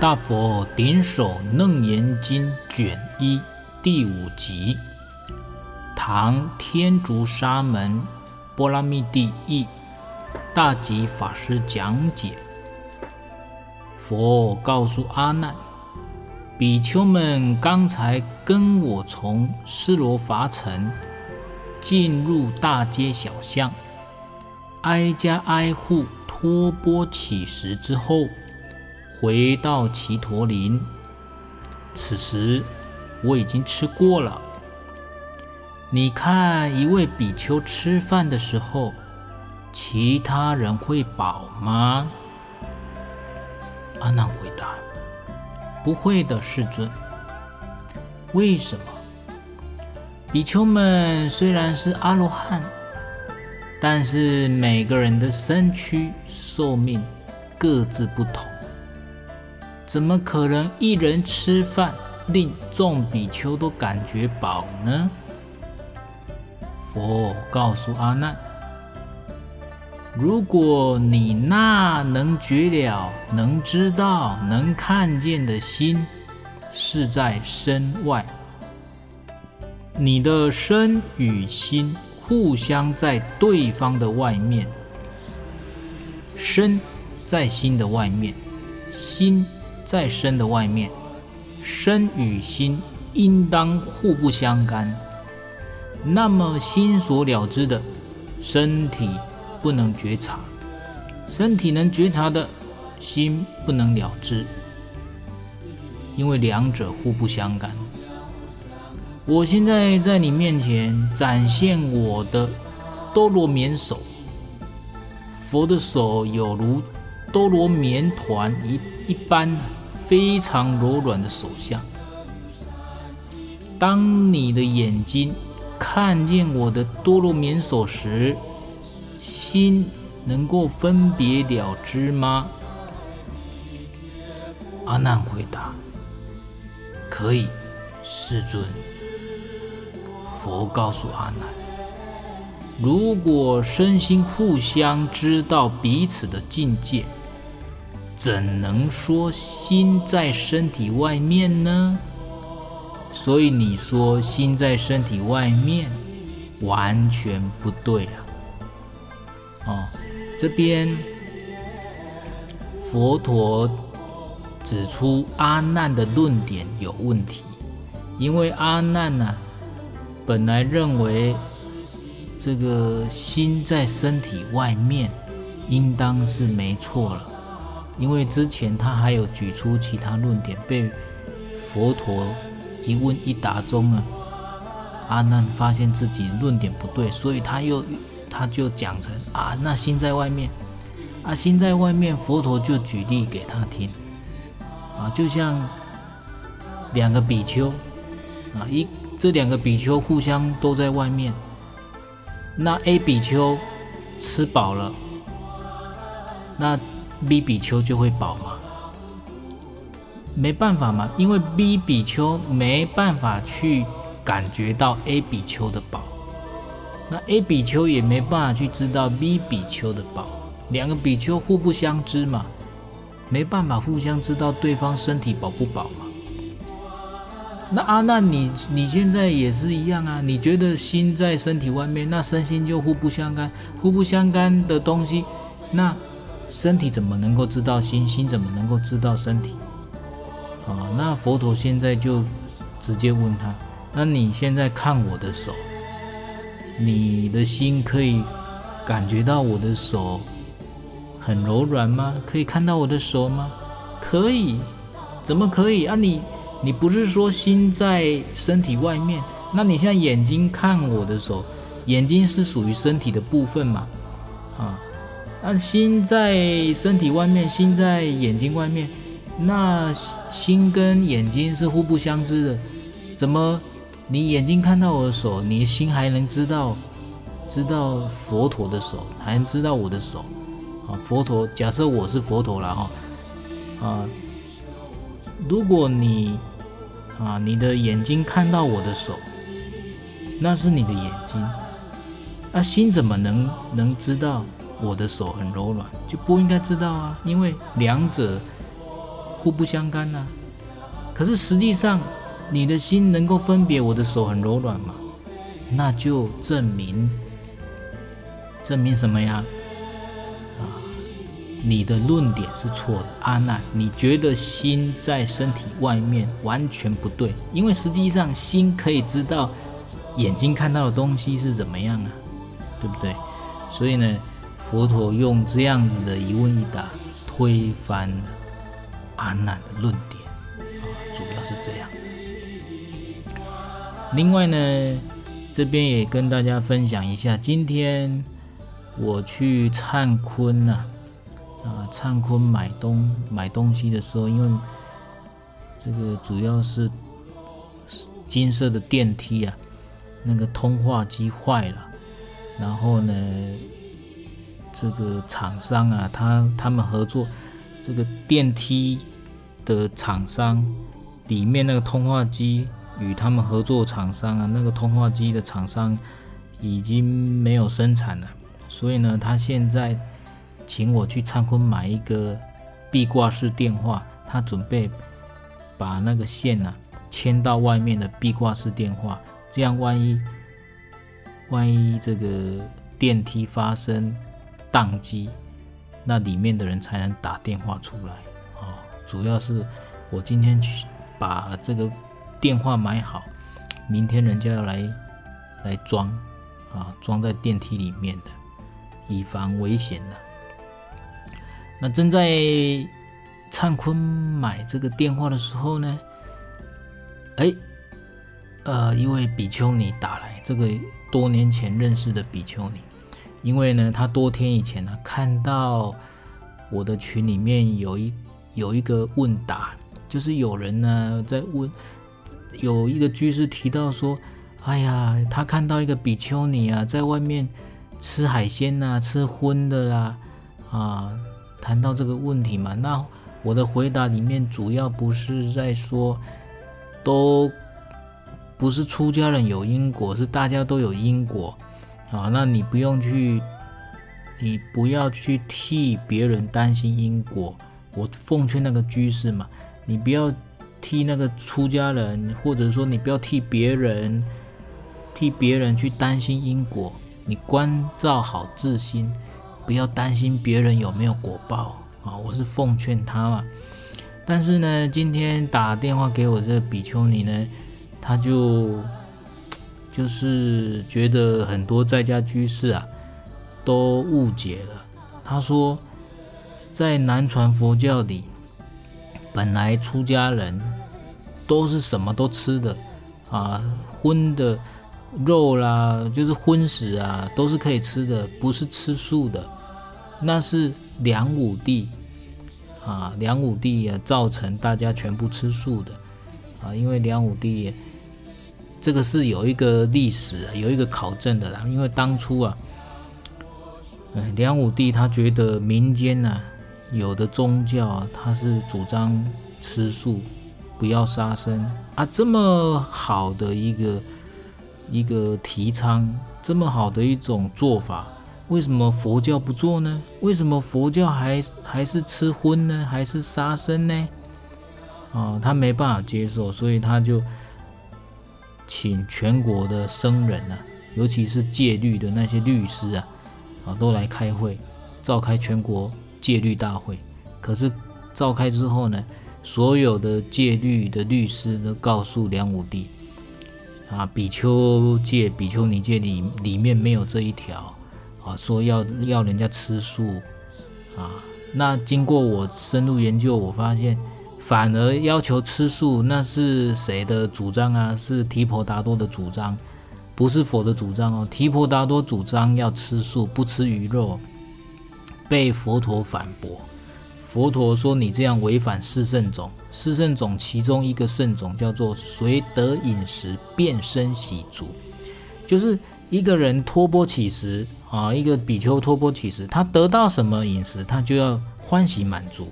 大佛顶首《楞严经》卷一第五集，唐天竺沙门波罗蜜帝译，大吉法师讲解。佛告诉阿难：比丘们刚才跟我从斯罗伐城进入大街小巷，挨家挨户托钵乞食之后，回到奇陀林。此时我已经吃过了。你看一位比丘吃饭的时候，其他人会饱吗？阿难回答：不会的，世尊。为什么？比丘们虽然是阿罗汉，但是每个人的身躯寿命各自不同，怎么可能一人吃饭令众比丘都感觉饱呢？佛告诉阿难：如果你那能觉了、能知道、能看见的心是在身外。你的身与心互相在对方的外面，身在心的外面，心在身的外面，身与心应当互不相干。那么心所了知的，身体不能觉察；身体能觉察的，心不能了知，因为两者互不相干。我现在在你面前展现我的多罗棉手，佛的手有如多罗棉团一一般非常柔软的手相。当你的眼睛看见我的多罗棉手时，心能够分别了知吗？阿难回答：可以，世尊。佛告诉阿难：如果身心互相知道彼此的境界，怎能说心在身体外面呢？所以你说心在身体外面，完全不对啊！哦，这边佛陀指出阿难的论点有问题，因为阿难呢、本来认为这个心在身体外面，应当是没错了，因为之前他还有举出其他论点，被佛陀一问一答中啊，阿难发现自己论点不对，所以他又他就讲成啊，那心在外面，啊心在外面，佛陀就举例给他听，啊就像两个比丘啊一。这两个比丘互相都在外面，那 A 比丘吃饱了，那 B 比丘就会饱吗？没办法嘛，因为 B 比丘没办法去感觉到 A 比丘的饱，那 A 比丘也没办法去知道 B 比丘的饱，两个比丘互不相知嘛，没办法互相知道对方身体饱不饱嘛。那阿难，你你现在也是一样啊？你觉得心在身体外面，那身心就互不相干，互不相干的东西，那身体怎么能够知道心？心怎么能够知道身体？啊，那佛陀现在就直接问他：那你现在看我的手，你的心可以感觉到我的手很柔软吗？可以看到我的手吗？可以，怎么可以啊？你？你不是说心在身体外面？那你现在眼睛看我的手，眼睛是属于身体的部分嘛？啊，那心在身体外面，心在眼睛外面，那心跟眼睛是互不相知的。怎么你眼睛看到我的手，你心还能知道知道佛陀的手，还能知道我的手？啊，佛陀，假设我是佛陀了哈，啊。如果你啊，你的眼睛看到我的手，那是你的眼睛，那心怎么能能知道我的手很柔软？就不应该知道啊，因为两者互不相干呐。可是实际上，你的心能够分别我的手很柔软吗？那就证明，证明什么呀？啊，你的论点是错的，阿难，你觉得心在身体外面完全不对，因为实际上心可以知道眼睛看到的东西是怎么样啊，对不对？所以呢，佛陀用这样子的一问一答推翻了阿难的论点啊，主要是这样。另外呢，这边也跟大家分享一下，今天我去灿坤呐，啊，灿坤买东买东西的时候，因为这个主要是金色的电梯啊，那个通话机坏了。然后呢，这个厂商啊，他他们合作这个电梯的厂商里面那个通话机与他们合作厂商啊，那个通话机的厂商已经没有生产了，所以呢，他现在请我去灿坤买一个壁挂式电话，他准备把那个线啊牵到外面的壁挂式电话，这样万一。万一这个电梯发生宕机，那里面的人才能打电话出来啊。主要是我今天去把这个电话买好，明天人家要来来装啊，装在电梯里面的，以防危险的。那正在灿坤买这个电话的时候呢，哎，呃，一位比丘尼打来这个。多年前认识的比丘尼，因为呢，他多天以前呢看到我的群里面有一有一个问答，就是有人呢在问，有一个居士提到说，哎呀，他看到一个比丘尼啊在外面吃海鲜呐，吃荤的啦，啊，谈到这个问题嘛，那我的回答里面主要不是在说都。不是出家人有因果，是大家都有因果啊。那你不用去，你不要去替别人担心因果。我奉劝那个居士嘛，你不要替那个出家人，或者说你不要替别人，替别人去担心因果。你关照好自心，不要担心别人有没有果报啊。我是奉劝他嘛。但是呢，今天打电话给我这个比丘尼呢。他就就是觉得很多在家居士啊都误解了。他说，在南传佛教里，本来出家人都是什么都吃的啊，荤的肉啦，就是荤食啊，都是可以吃的，不是吃素的。那是梁武帝啊，梁武帝也造成大家全部吃素的啊，因为梁武帝。这个是有一个历史啊，有一个考证的啦。因为当初啊，梁武帝他觉得民间呢、有的宗教啊，他是主张吃素，不要杀生啊，这么好的一个一个提倡，这么好的一种做法，为什么佛教不做呢？为什么佛教还还是吃荤呢？还是杀生呢？啊，他没办法接受，所以他就。请全国的僧人啊，尤其是戒律的那些律师啊，啊，都来开会，召开全国戒律大会。可是召开之后呢，所有的戒律的律师都告诉梁武帝，啊，比丘戒、比丘尼戒里里面没有这一条，啊，说要要人家吃素，啊，那经过我深入研究，我发现。反而要求吃素，那是谁的主张啊？是提婆达多的主张，不是佛的主张哦。提婆达多主张要吃素，不吃鱼肉，被佛陀反驳。佛陀说：“你这样违反四圣种。四圣种其中一个圣种叫做随得饮食，便生喜足，就是一个人托钵乞食啊，一个比丘托钵乞食，他得到什么饮食，他就要欢喜满足。”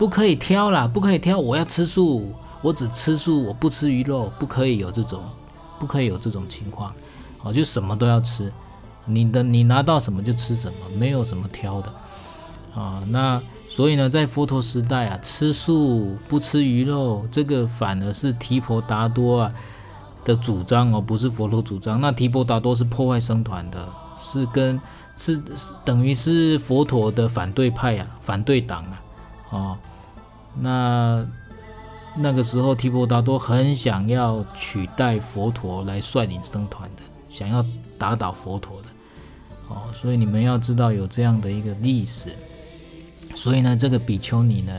不可以挑啦，不可以挑。我要吃素，我只吃素，我不吃鱼肉，不可以有这种，不可以有这种情况。哦，就什么都要吃，你的你拿到什么就吃什么，没有什么挑的。啊。那所以呢，在佛陀时代啊，吃素不吃鱼肉，这个反而是提婆达多啊的主张哦，不是佛陀主张。那提婆达多是破坏僧团的，是跟是，是等于是佛陀的反对派啊，反对党啊，哦，那那个时候提婆达多很想要取代佛陀来率领僧团的，想要打倒佛陀的，哦，所以你们要知道有这样的一个历史。所以呢，这个比丘尼呢，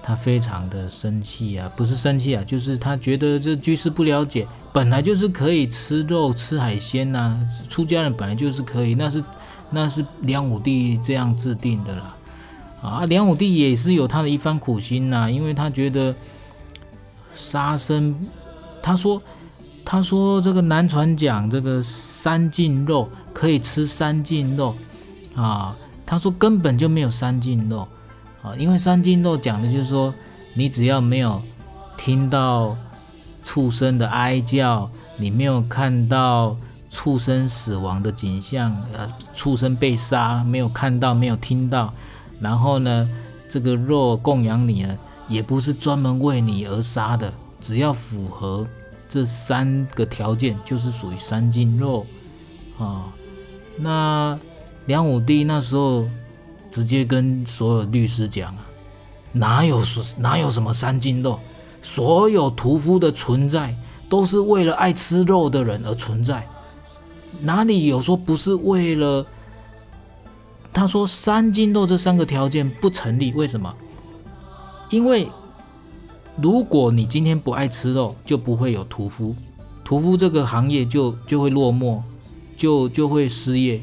他非常的生气啊，不是生气啊，就是他觉得这居士不了解，本来就是可以吃肉吃海鲜呐、出家人本来就是可以，那是那是梁武帝这样制定的啦，啊，梁武帝也是有他的一番苦心呐、因为他觉得杀生，他说他说这个南传讲这个三净肉可以吃三净肉啊，他说根本就没有三净肉。啊，因为三净肉讲的就是说，你只要没有听到畜生的哀叫，你没有看到畜生死亡的景象，呃，畜生被杀，没有看到，没有听到，然后呢，这个肉供养你呢，也不是专门为你而杀的，只要符合这三个条件，就是属于三斤肉啊。那梁武帝那时候。直接跟所有律师讲啊，哪有哪有什么三斤肉？所有屠夫的存在都是为了爱吃肉的人而存在，哪里有说不是为了？他说三斤肉这三个条件不成立，为什么？因为如果你今天不爱吃肉，就不会有屠夫，屠夫这个行业就就会落寞，就就会失业。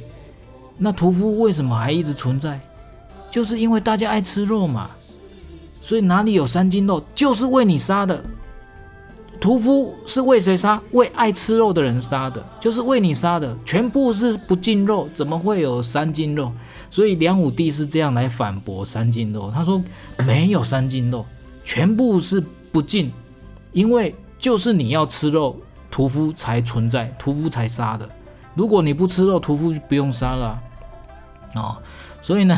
那屠夫为什么还一直存在？就是因为大家爱吃肉嘛，所以哪里有三斤肉，就是为你杀的。屠夫是为谁杀？为爱吃肉的人杀的，就是为你杀的。全部是不进肉，怎么会有三斤肉？所以梁武帝是这样来反驳三斤肉。他说没有三斤肉，全部是不进，因为就是你要吃肉，屠夫才存在，屠夫才杀的。如果你不吃肉，屠夫就不用杀了。哦，所以呢。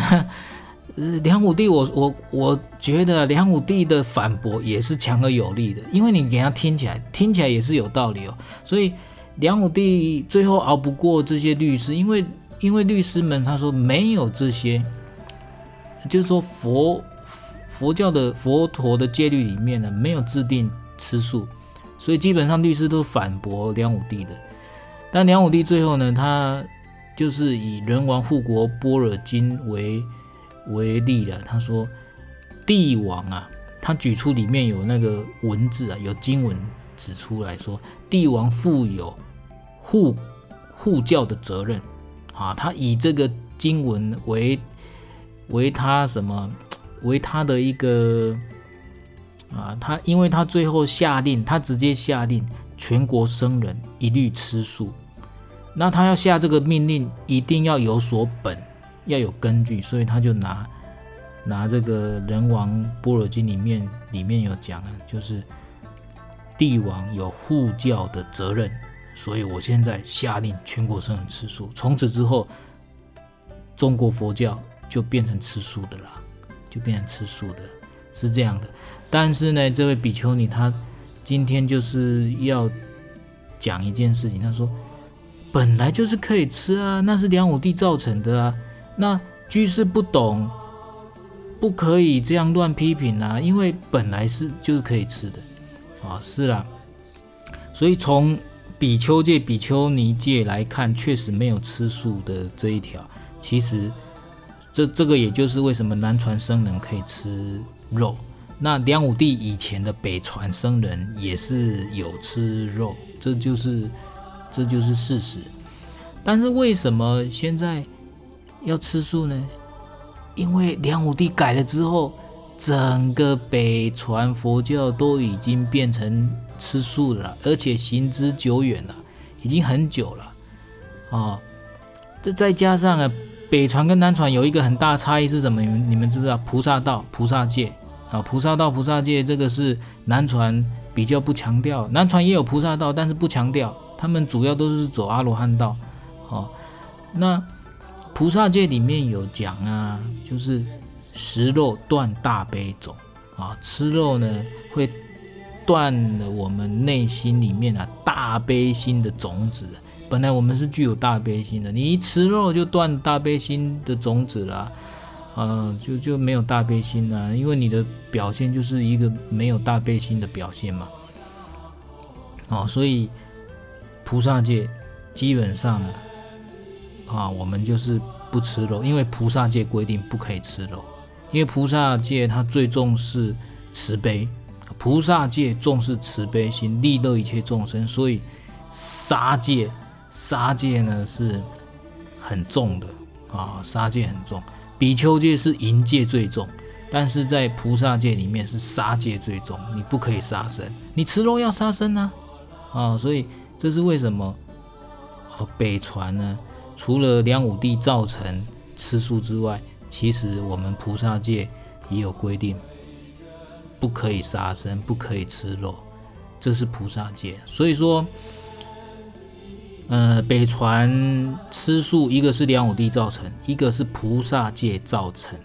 梁武帝我，我我觉得梁武帝的反驳也是强而有力的，因为你给他听起来，听起来也是有道理哦。所以梁武帝最后熬不过这些律师，因为因为律师们他说没有这些，就是说佛佛教的佛陀的戒律里面呢没有制定吃素，所以基本上律师都反驳梁武帝的。但梁武帝最后呢，他就是以《仁王护国般若经》为为例了，他说帝王啊，他举出里面有那个文字啊，有经文指出来说，帝王负有护护教的责任啊，他以这个经文为为他什么为他的一个啊，他因为他最后下令，他直接下令全国僧人一律吃素，那他要下这个命令，一定要有所本。要有根据，所以他就拿拿这个《人王波若经》里面里面有讲啊，就是帝王有护教的责任，所以我现在下令全国僧人吃素。从此之后，中国佛教就变成吃素的啦，就变成吃素的，是这样的。但是呢，这位比丘尼他今天就是要讲一件事情，他说本来就是可以吃啊，那是梁武帝造成的啊。那居士不懂，不可以这样乱批评啊！因为本来是就是可以吃的，啊，是啦。所以从比丘戒、比丘尼戒来看，确实没有吃素的这一条。其实这这个也就是为什么南传僧人可以吃肉。那梁武帝以前的北传僧人也是有吃肉，这就是这就是事实。但是为什么现在？要吃素呢，因为梁武帝改了之后，整个北传佛教都已经变成吃素了，而且行之久远了，已经很久了、哦。这再加上啊，北传跟南传有一个很大差异是什么？你们你们知不知道？菩萨道、菩萨戒啊，菩萨道、菩萨戒这个是南传比较不强调，南传也有菩萨道，但是不强调，他们主要都是走阿罗汉道。哦，那。菩萨戒里面有讲啊，就是食肉断大悲种啊，吃肉呢会断了我们内心里面啊大悲心的种子。本来我们是具有大悲心的，你一吃肉就断大悲心的种子了，呃，就就没有大悲心了，因为你的表现就是一个没有大悲心的表现嘛。哦，所以菩萨戒基本上啊，啊，我们就是不吃肉，因为菩萨戒规定不可以吃肉，因为菩萨戒它最重视慈悲，菩萨戒重视慈悲心，利乐一切众生，所以杀戒。杀戒呢是很重的啊，杀戒很重。比丘戒是淫戒最重，但是在菩萨戒里面是杀戒最重，你不可以杀生，你吃肉要杀生呢啊，啊，所以这是为什么？啊，北传呢，除了梁武帝造成吃素之外，其实我们菩萨界也有规定，不可以杀生，不可以吃肉，这是菩萨戒。所以说。呃，北传吃素，一个是梁武帝造成，一个是菩萨戒造成。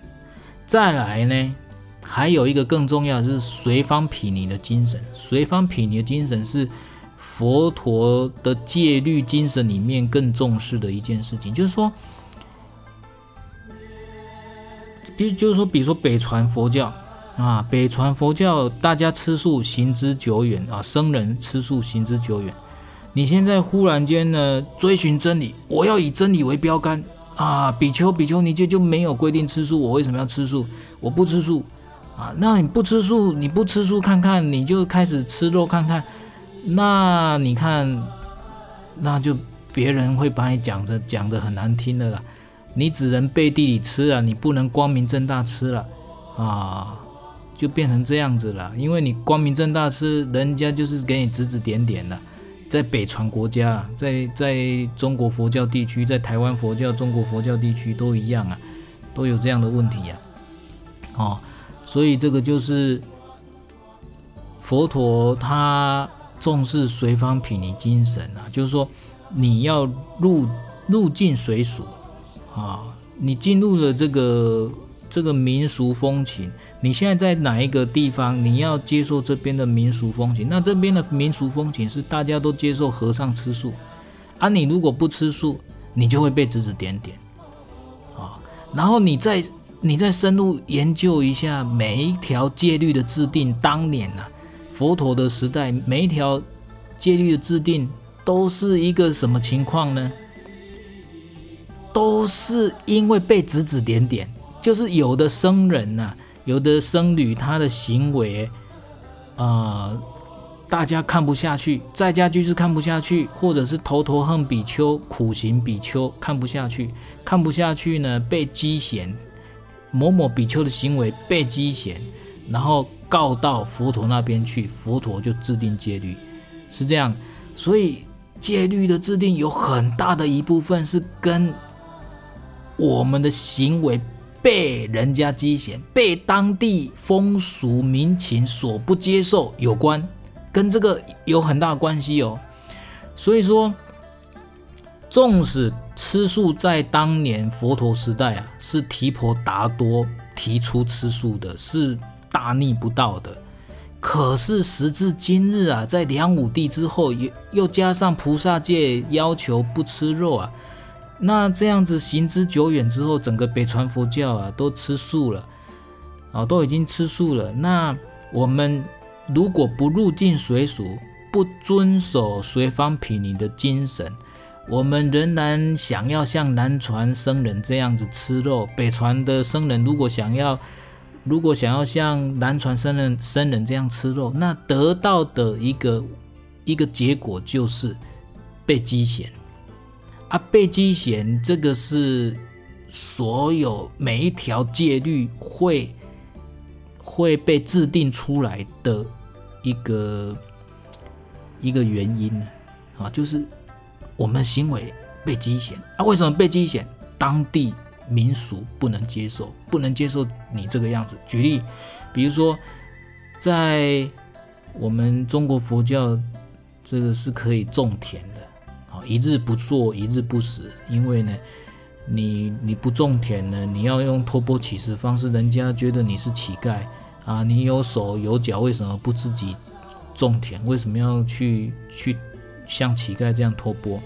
再来呢，还有一个更重要的是随方毗尼的精神。随方毗尼的精神是佛陀的戒律精神里面更重视的一件事情，就是说，比就是说，比如说北传佛教啊，北传佛教大家吃素行之久远啊，僧人吃素行之久远。你现在忽然间呢，追寻真理，我要以真理为标杆啊！比丘、比丘尼戒就没有规定吃素，我为什么要吃素？我不吃素啊！那你不吃素，你不吃素看看，你就开始吃肉看看，那你看，那就别人会把你讲着讲的很难听的啦。你只能背地里吃啊，你不能光明正大吃了啊，就变成这样子了。因为你光明正大吃，人家就是给你指指点点的。在北传国家，在在中国佛教地区，在台湾佛教、中国佛教地区都一样啊，都有这样的问题呀、哦，所以这个就是佛陀他重视随方毗尼精神啊，就是说你要入入境随俗啊，你进入了这个。这个民俗风情，你现在在哪一个地方？你要接受这边的民俗风情，那这边的民俗风情是大家都接受和尚吃素，啊，你如果不吃素，你就会被指指点点，啊，然后你再你再深入研究一下每一条戒律的制定，当年啊，佛陀的时代，每一条戒律的制定都是一个什么情况呢？都是因为被指指点点。就是有的僧人呐、有的僧侣，他的行为，呃，大家看不下去，在家居士看不下去，或者是头陀恨比丘、苦行比丘看不下去，看不下去呢，被讥嫌，某某比丘的行为被讥嫌，然后告到佛陀那边去，佛陀就制定戒律，是这样，所以戒律的制定有很大的一部分是跟我们的行为。被人家讥嫌，被当地风俗民情所不接受有关，跟这个有很大关系哦。所以说，纵使吃素在当年佛陀时代啊，是提婆达多提出吃素的，是大逆不道的。可是时至今日啊，在梁武帝之后，又又加上菩萨戒要求不吃肉啊。那这样子行之久远之后，整个北传佛教啊都吃素了，啊都已经吃素了。那我们如果不入境随俗，不遵守随方毗尼的精神，我们仍然想要像南传僧人这样子吃肉。北传的僧人如果想要，如果想要像南传僧人僧人这样吃肉，那得到的一个一个结果就是被讥嫌。啊，被讥嫌，这个是所有每一条戒律会会被制定出来的一个一个原因呢？啊，就是我们行为被讥嫌啊。为什么被讥嫌？当地民俗不能接受，不能接受你这个样子。举例，比如说，在我们中国佛教，这个是可以种田的。一日不作，一日不食。因为呢，你你不种田呢，你要用托钵乞食方式，人家觉得你是乞丐啊！你有手有脚，为什么不自己种田？为什么要去去像乞丐这样托钵？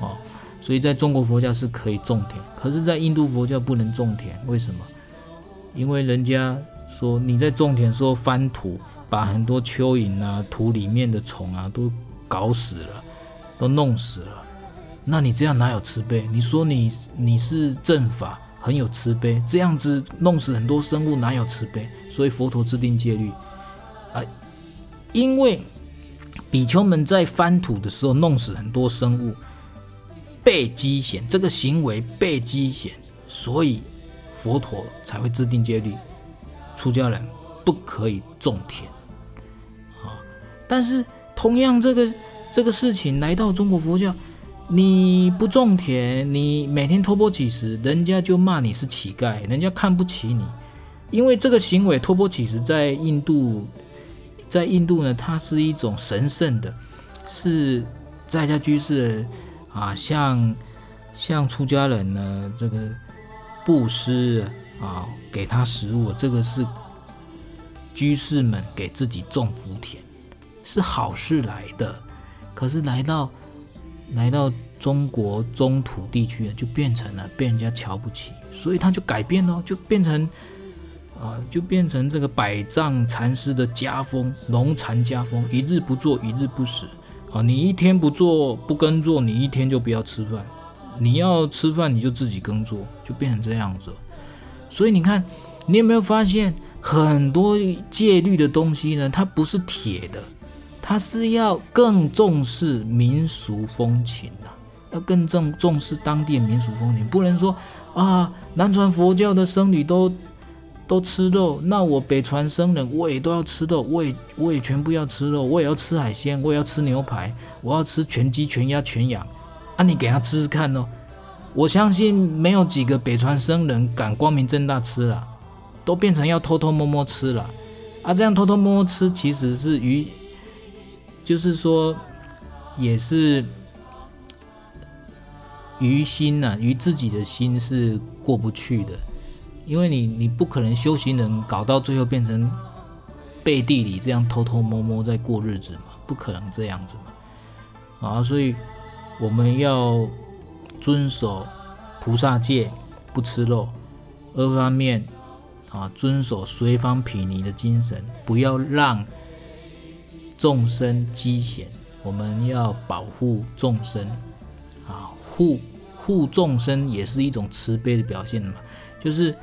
哦，所以在中国佛教是可以种田，可是，在印度佛教不能种田，为什么？因为人家说你在种田的时候翻土，把很多蚯蚓啊、土里面的虫啊都搞死了，都弄死了。那你这样哪有慈悲？你说你你是正法，很有慈悲，这样子弄死很多生物，哪有慈悲？所以佛陀制定戒律啊，因为比丘们在翻土的时候弄死很多生物，被齎嫌，这个行为被齎嫌，所以。佛陀才会制定戒律，出家人不可以种田，啊！但是同样这个这个事情来到中国佛教，你不种田，你每天托钵乞食，人家就骂你是乞丐，人家看不起你，因为这个行为托钵乞食在印度，在印度呢，它是一种神圣的，是在家居士啊，像像出家人呢，这个。布施啊，给他食物，这个是居士们给自己种福田，是好事来的。可是来到来到中国中土地区，就变成了被人家瞧不起，所以他就改变了，就变成啊，就变成这个百丈禅师的家风，农禅家风，一日不做，一日不食啊。你一天不做不耕作，你一天就不要吃饭。你要吃饭，你就自己耕作，就变成这样子。所以你看，你有没有发现很多戒律的东西呢？它不是铁的，它是要更重视民俗风情的，要更重重视当地的民俗风情。不能说啊，南传佛教的僧侣都都吃肉，那我北传僧人我也都要吃肉，我也我也全部要吃肉，我也要吃海鲜，我也要吃牛排，我要吃全鸡、全鸭、全羊。啊，你给他吃吃看哦，我相信没有几个北传僧人敢光明正大吃了，都变成要偷偷摸摸吃了。啊，这样偷偷摸摸吃，其实是于，就是说，也是于心呐、啊，于自己的心是过不去的，因为你你不可能修行人搞到最后变成背地里这样偷偷摸摸在过日子嘛，不可能这样子嘛，啊，所以。我们要遵守菩萨戒，不吃肉；二方面啊，遵守随方毗尼的精神，不要让众生积嫌。我们要保护众生啊，护护众生也是一种慈悲的表现嘛，就是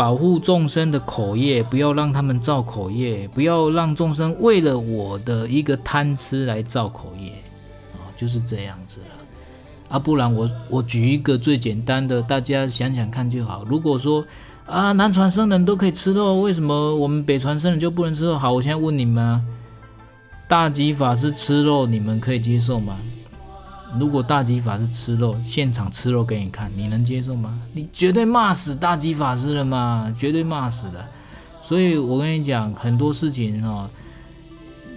保护众生的口业，不要让他们造口业，不要让众生为了我的一个贪吃来造口业。就是这样子了，啊，不然我我举一个最简单的，大家想想看就好。如果说啊，南传僧人都可以吃肉，为什么我们北传僧人就不能吃肉？好，我现在问你们，大吉法师吃肉，你们可以接受吗？如果大吉法师吃肉，现场吃肉给你看，你能接受吗？你绝对骂死大吉法师了嘛，绝对骂死的。所以我跟你讲，很多事情哦，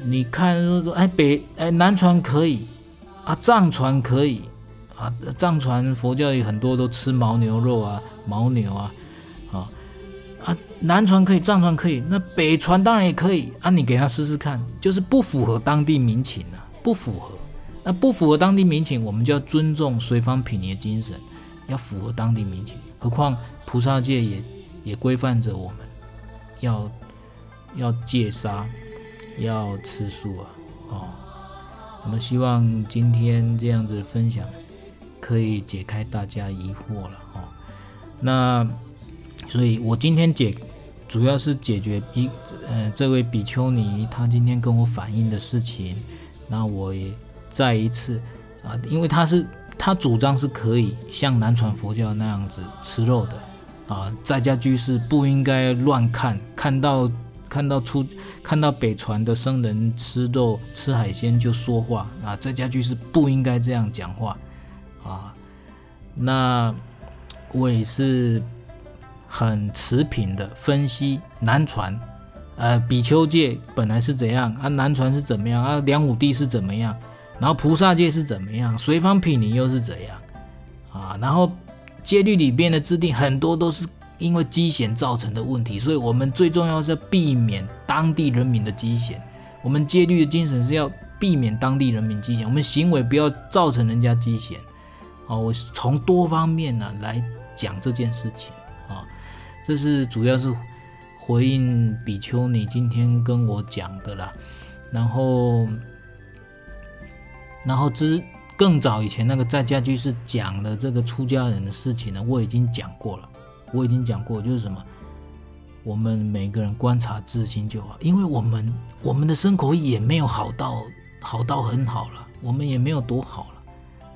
你看说说，哎，北哎南传可以。啊，藏传可以啊，藏传佛教有很多都吃牦牛肉啊，牦牛啊，啊啊，南传可以，藏传可以，那北传当然也可以啊，你给他试试看，就是不符合当地民情啊，不符合，那不符合当地民情，我们就要尊重随方品尼的精神，要符合当地民情，何况菩萨戒也也规范着我们要要戒杀，要吃素啊，哦。我们希望今天这样子分享可以解开大家疑惑了哦。那所以，我今天解主要是解决一呃这位比丘尼他今天跟我反映的事情。那我也再一次啊，因为他是他主张是可以像南传佛教那样子吃肉的啊，在家居士不应该乱看，看到。看到出看到北传的僧人吃肉吃海鲜就说话啊，在家居士不应该这样讲话啊。那我也是很持平的分析南传，呃，比丘戒本来是怎样啊，南传是怎么样啊，梁武帝是怎么样，然后菩萨戒是怎么样，随方毗尼又是怎样啊，然后戒律里边的制定很多都是因为积嫌造成的问题，所以我们最重要是要避免当地人民的积嫌。我们戒律的精神是要避免当地人民积嫌，我们行为不要造成人家积嫌。哦，我从多方面呢来讲这件事情啊，这是主要是回应比丘你今天跟我讲的啦。然后，然后之更早以前那个在家居士讲的这个出家人的事情呢，我已经讲过了。我已经讲过，就是什么，我们每个人观察自心就好，因为我们我们的生活也没有好到好到很好了，我们也没有多好了，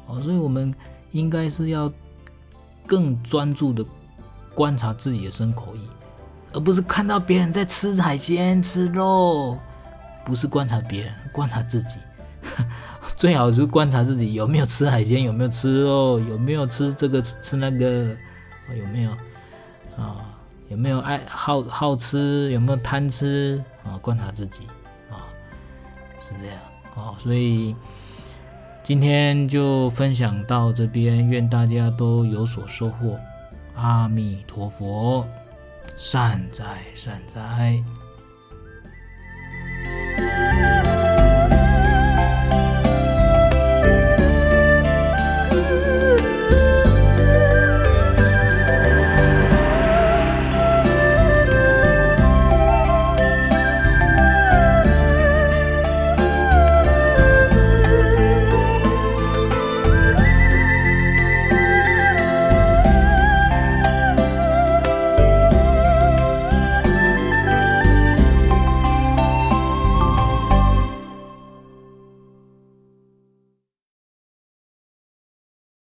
哦，所以我们。应该是要更专注的观察自己的生活意，而不是看到别人在吃海鲜、吃肉，不是观察别人，观察自己。最好是观察自己有没有吃海鲜，有没有吃肉，有没有吃这个吃那个，有没有啊？有没有爱好好吃？有没有贪吃啊？观察自己啊，是这样啊，所以。今天就分享到这边，愿大家都有所收获。阿弥陀佛，善哉善哉。